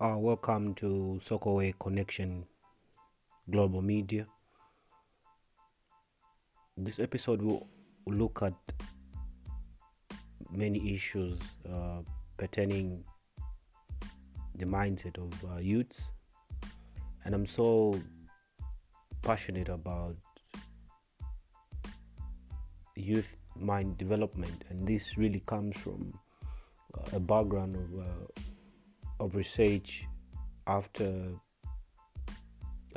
welcome to Sokoway Connection Global Media. This episode will look at many issues uh, pertaining the mindset of uh, youths, and I'm so passionate about youth mind development, and this really comes from uh, a background of uh, of research after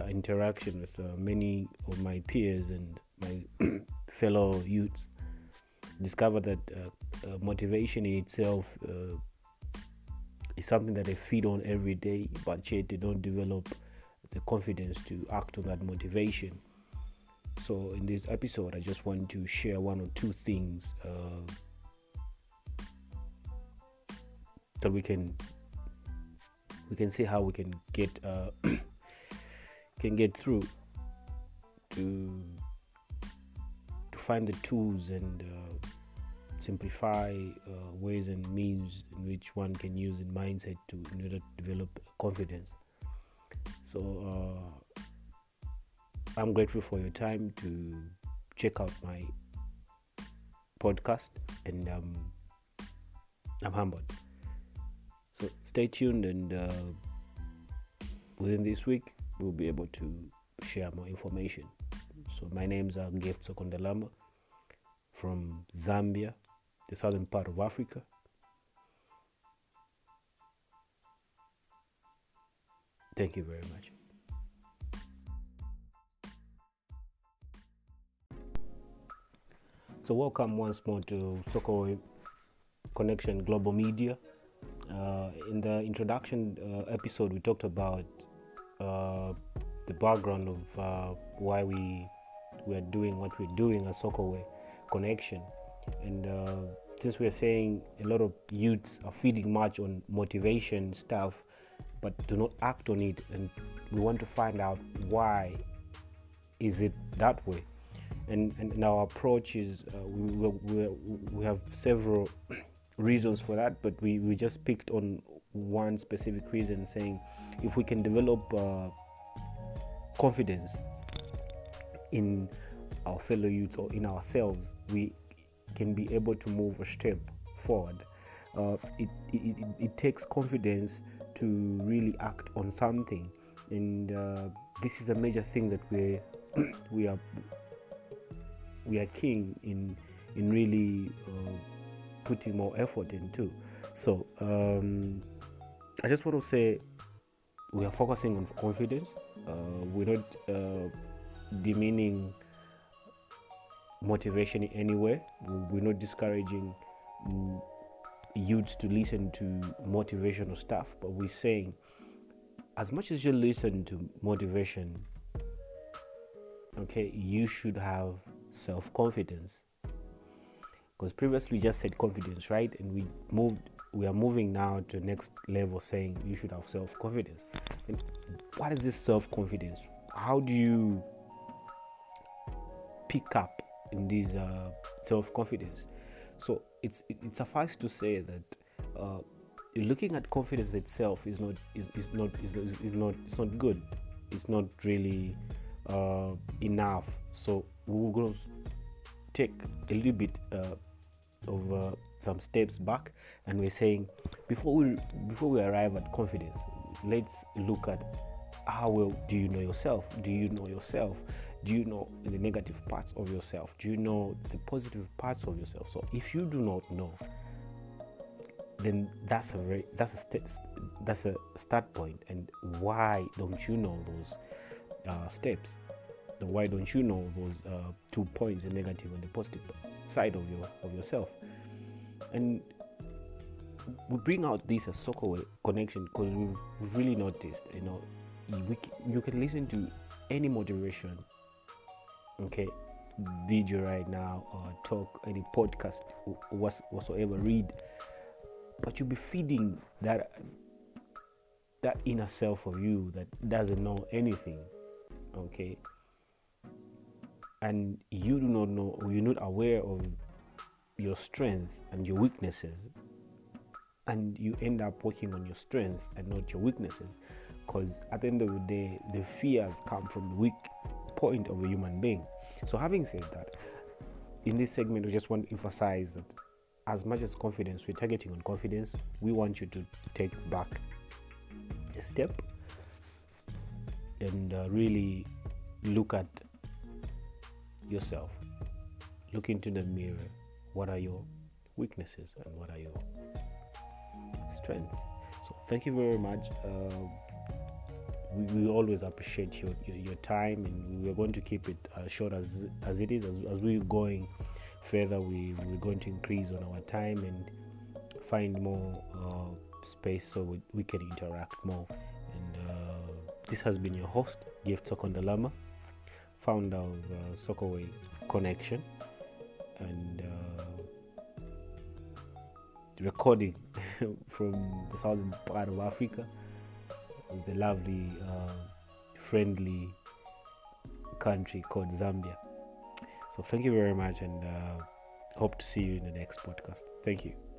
interaction with uh, many of my peers and my fellow youths discovered that uh, uh, motivation in itself uh, is something that they feed on every day but yet they don't develop the confidence to act on that motivation. So in this episode i just want to share one or two things uh, that we can we can see how we can get uh, can get through to to find the tools and uh, simplify uh, ways and means in which one can use in mindset to in order to develop confidence. So uh, I'm grateful for your time to check out my podcast, and um, I'm humbled. Stay tuned, and uh, within this week, we'll be able to share more information. So my name's uh, Gift Sokondalama from Zambia, the southern part of Africa. Thank you very much. So welcome once more to Soko Connection Global Media. Uh, in the introduction uh, episode, we talked about uh, the background of uh, why we we are doing what we're doing at Sokoway Connection, and uh, since we're saying a lot of youths are feeding much on motivation stuff, but do not act on it, and we want to find out why is it that way, and and, and our approach is uh, we, we, we have several reasons for that, but we, we just picked on one specific reason, saying if we can develop uh, confidence in our fellow youth or in ourselves, we can be able to move a step forward. Uh, it, it, it, it, takes confidence to really act on something, and uh, this is a major thing that we we are we are keen in in really uh, putting more effort into. So um, I just want to say we are focusing on confidence. Uh, we're not uh, demeaning motivation in any way. We're not discouraging youths to listen to motivational stuff, but we're saying as much as you listen to motivation, okay, you should have self confidence because previously we just said confidence right? And we moved we are moving now to next level saying you should have self-confidence. And what is this self-confidence? How do you pick up in this uh, self-confidence? So it's it, it suffices to say that uh, looking at confidence itself is not is, is not is, is not it's not good. It's not really uh, enough. So to take a little bit uh, of uh, some steps back and we're saying before we before we arrive at confidence let's look at how well do you know yourself? Do you know yourself? Do you know the negative parts of yourself? Do you know the positive parts of yourself? So if you do not know then that's a very that's a st- that's a start point. And why don't you know those uh, steps why don't you know those uh, two points the negative and the positive side of your of yourself? And we bring out this as Sokoway connection because we've, we've, really noticed you know we, you can listen to any moderation, okay? Video right now or talk any podcast whatsoever read. But you'll be feeding that that inner self of you that doesn't know anything okay and you do not know or you're not aware of your strengths and your weaknesses and you end up working on your strengths and not your weaknesses because at the end of the day, the fears come from the weak point of a human being. So, having said that, in this segment, we just want to emphasize that as much as confidence, we're targeting on confidence, we want you to take back a step and uh, really look at yourself. Look into the mirror. What are your weaknesses and what are your strengths? So, thank you very much. Uh, we, we, always appreciate your, your, your, time and we're going to keep it as short as, as it is. As, as we're going further, we, we're going to increase on our time and find more uh, space so we, we, can interact more. And uh, this has been your host, Gift Sokondalama, founder of uh, Sokoway Connection. And uh, recording from the southern part of Africa with a lovely, uh, friendly country called Zambia. So thank you very much and uh, hope to see you in the next podcast. Thank you.